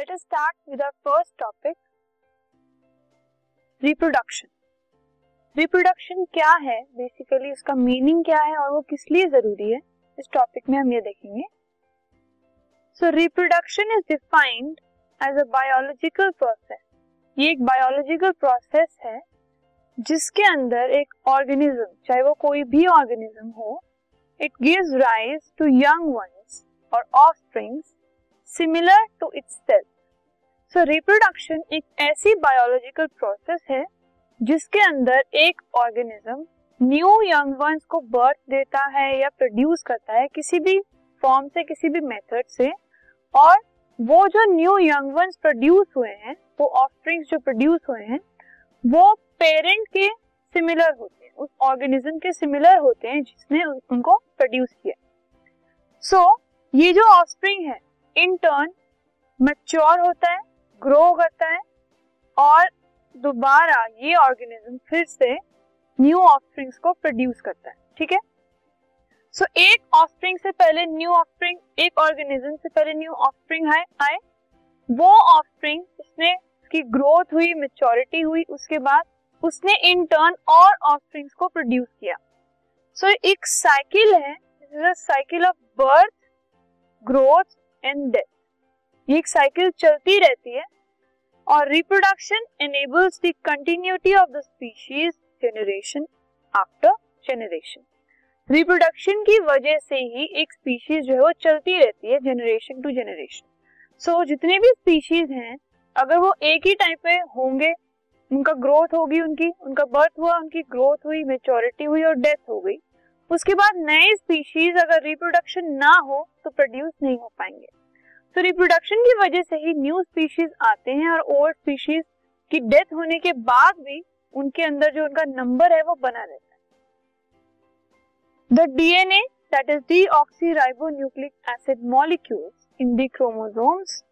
Let us start with our first topic, reproduction. Reproduction क्या है? Basically उसका meaning क्या है और वो किस लिए ज़रूरी है? इस टॉपिक में हम ये देखेंगे। So reproduction is defined as a biological process ये एक बायोलॉजिकल प्रोसेस है जिसके अंदर एक ऑर्गेनिज्म चाहे वो कोई भी ऑर्गेनिज्म हो it gives rise to young ones और offsprings similar to itself so reproduction एक ऐसी बायोलॉजिकल प्रोसेस है जिसके अंदर एक ऑर्गेनिज्म न्यू यंग वंस को बर्थ देता है या प्रोड्यूस करता है किसी भी फॉर्म से किसी भी मेथड से और वो जो न्यू यंग वंस प्रोड्यूस हुए हैं वो ऑफस्प्रिंग्स जो प्रोड्यूस हुए हैं वो पेरेंट के सिमिलर होते हैं उस ऑर्गेनिज्म के सिमिलर होते हैं जिसने उनको प्रोड्यूस किया। सो so, ये जो ऑफस्प्रिंग है इन टर्न मैच्योर होता है ग्रो करता है और दोबारा ये ऑर्गेनिज्म फिर से न्यू ऑफस्प्रिंग्स को प्रोड्यूस करता है ठीक है? सो एक ऑफस्प्रिंग से पहले न्यू ऑफस्प्रिंग एक ऑर्गेनिज्म से पहले न्यू ऑफस्प्रिंग आए आए। वो ऑफस्प्रिंग उसने उसकी ग्रोथ हुई मेच्योरिटी हुई उसके बाद उसने इन टर्न और ऑफस्प्रिंग्स को प्रोड्यूस किया। सो so, एक साइकिल है cycle of birth growth and death ये एक साइकिल चलती रहती है और reproduction enables the continuity of the species generation after generation reproduction की वजह से ही एक स्पीशीज जो है वो चलती रहती है जनरेशन टू जनरेशन सो जितने भी स्पीशीज हैं, अगर वो एक ही टाइप पे होंगे, उनका ग्रोथ होगी उनकी, उनका बर्थ हुआ, उनकी ग्रोथ हुई मेच्योरिटी हुई और डेथ हो गई, उसके बाद नए स्पीशीज अगर रिप्रोडक्शन ना हो तो प्रोड्यूस नहीं हो पाएँगे। तो रिप्रोडक्शन की वजह से ही न्यू स्पीशीज आते हैं और ओल्ड स्पीशीज की डेथ होने के बाद भी उनके अंदर जो उनका नंबर है वो बना रहता है। The DNA that is deoxyribonucleic acid molecules in the chromosomes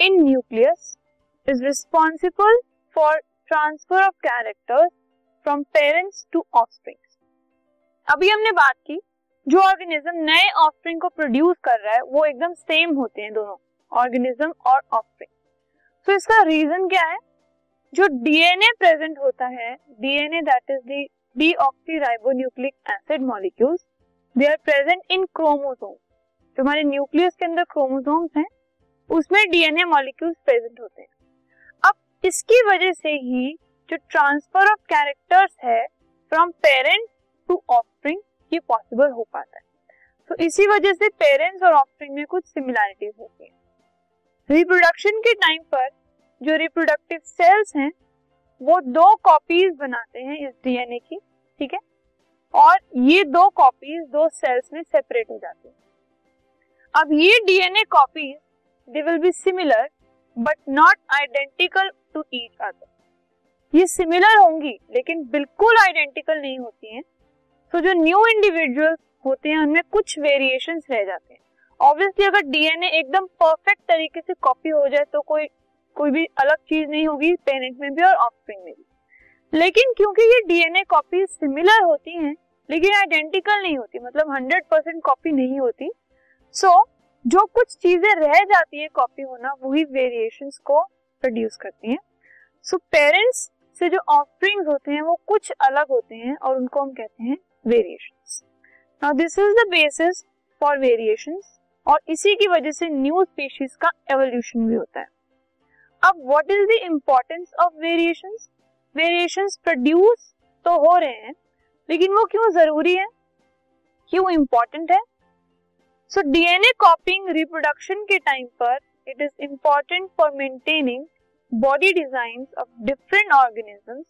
in nucleus is responsible for transfer of characters from parents to offspring अभी हमने बात की, जो ऑर्गेनिज्म नए ऑफस्प्रिंग को प्रोड्यूस कर रहा है, वो एकदम सेम होते हैं दोनों। ऑर्गेनिज्म और ऑफस्प्रिंग। तो इसका रीजन क्या है? जो डीएनए प्रेजेंट होता है, DNA that is the deoxyribonucleic acid molecules they are present in chromosome जो हमारे न्यूक्लियस के अंदर क्रोमोसोम्स हैं, उसमें डीएनए मॉलिक्यूल्स प्रेजेंट होते हैं। अब इसकी वजह से ही जो ट्रांसफ़र ऑफ़ कैरेक्टर्स है फ्रॉम पेरेंट टू ऑफस्प्रिंग ये पॉसिबल हो पाता है। तो इसी वजह से पेरेंट्स और ऑफस्प्रिंग में कुछ सिमिलैरिटीज होती है। रिप्रोडक्शन के टाइम पर जो रिप्रोडक्टिव सेल्स हैं, वो दो कॉपीज बनाते हैं इस डीएनए की, ठीक है? और ये दो कॉपीज दो सेल्स में सेपरेट हो जाते हैं। अब ये DNA copies they will be similar but not identical to each other ये सिमिलर होंगी, लेकिन बिल्कुल आइडेंटिकल नहीं होती हैं। तो जो न्यू इंडिविजुअल होते हैं, उनमें कुछ वेरिएशंस रह जाते हैं। ऑब्वियसली अगर डीएनए एकदम परफेक्ट तरीके से कॉपी हो जाए तो कोई कोई भी अलग चीज़ नहीं होगी पेरेंट में भी और ऑफस्प्रिंग में भी। लेकिन क्योंकि ये डीएनए कॉपी सिमिलर होती हैं लेकिन आइडेंटिकल नहीं होती मतलब हंड्रेड परसेंट कॉपी नहीं होती सो so, जो कुछ चीज़ें रह जाती है कॉपी होना वही वेरिएशंस को प्रोड्यूस करती हैं। सो पेरेंट्स से जो ऑफस्प्रिंग्स होते हैं वो कुछ अलग होते हैं और उनको हम कहते हैं variations now this is the basis for variations और इसी की वजह से न्यू स्पीशीज का एवोल्यूशन भी होता है। अब what is the importance of variation variation produce तो हो रहे हैं, लेकिन वो क्यों ज़रूरी है? क्यों इंपॉर्टेंट है? सो डीएनए कॉपिंग रिप्रोडक्शन के टाइम पर it is important for maintaining body design of different organisms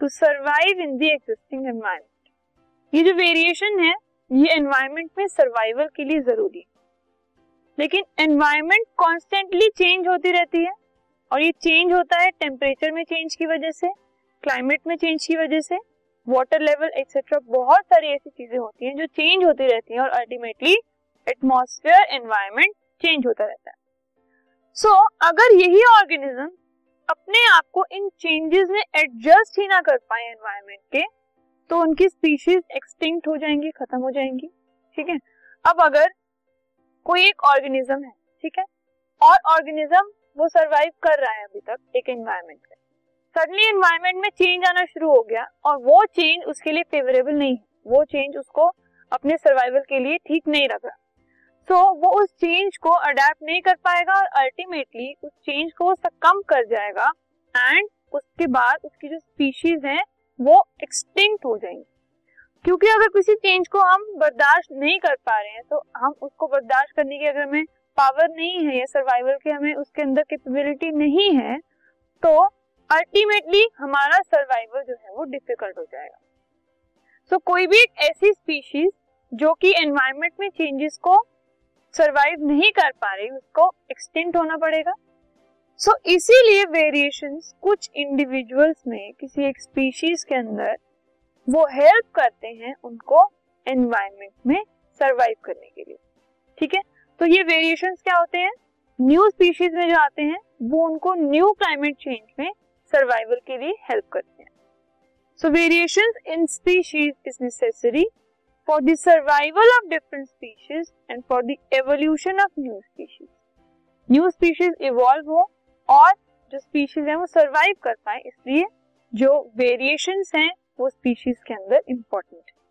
to survive in the existing environment ये जो वेरिएशन है, ये एनवायरमेंट में सर्वाइवल के लिए ज़रूरी है। लेकिन एनवायरमेंट कॉन्स्टेंटली चेंज होती रहती है। और ये चेंज होता है टेम्परेचर में चेंज की वजह से क्लाइमेट में चेंज की वजह से वाटर लेवल एक्सेट्रा बहुत सारी ऐसी चीज़ें होती हैं जो चेंज होती रहती हैं और अल्टीमेटली एटमोसफेयर एनवायरमेंट चेंज होता रहता है। सो so, अगर यही ऑर्गेनिज्म अपने आप को इन चेंजेस में एडजस्ट ही ना कर पाए एनवायरमेंट के तो उनकी स्पीशीज एक्सटिंक्ट हो जाएँगी खत्म हो जाएँगी ठीक है? अब अगर कोई एक ऑर्गेनिज्म है ठीक है? और ऑर्गेनिज्म वो सरवाइव कर रहा है अभी तक एक एनवायरमेंट में सडनली एनवायरमेंट में चेंज आना शुरू हो गया और वो चेंज उसके लिए फेवरेबल नहीं है। वो चेंज उसको अपने सर्वाइवल के लिए ठीक नहीं लग रहा। सो so, वो उस चेंज को अडेप्ट नहीं कर पाएगा और अल्टीमेटली उस चेंज को वो सकम कर जाएगा एंड उसके बाद उसकी जो स्पीशीज हैं वो एक्सटिंक्ट हो जाएँगी। क्योंकि अगर किसी चेंज को हम बर्दाश्त नहीं कर पा रहे हैं तो हम उसको बर्दाश्त करने की अगर हमें पावर नहीं है या सर्वाइवल के हमें उसके अंदर कैपेबिलिटी नहीं है तो अल्टीमेटली हमारा सर्वाइवल जो है वो डिफ़िकल्ट हो जाएगा। सो so, कोई भी एक ऐसी स्पीशीज जो कि एनवायरमेंट में चेंजेस को सरवाइव नहीं कर पा रही उसको एक्सटेंट होना पड़ेगा। सो so, इसीलिए वेरिएशंस कुछ इंडिविजुअल्स में किसी एक स्पीशीज के अंदर वो हेल्प करते हैं उनको एनवायरमेंट में सरवाइव करने के लिए। ठीक है? तो ये वेरिएशंस क्या होते हैं? न्यू स्पीशीज में जो आते हैं, वो उनको न्यू क्लाइमेट चेंज में सर्वाइवल के लिए हेल्प करते हैं। So variation in species is necessary for the survival of different species and for the evolution of new species new species evolve हो और जो स्पीशीज है वो सर्वाइव कर पाए, इसलिए जो वेरिएशंस हैं वो स्पीशीज के अंदर इंपॉर्टेंट है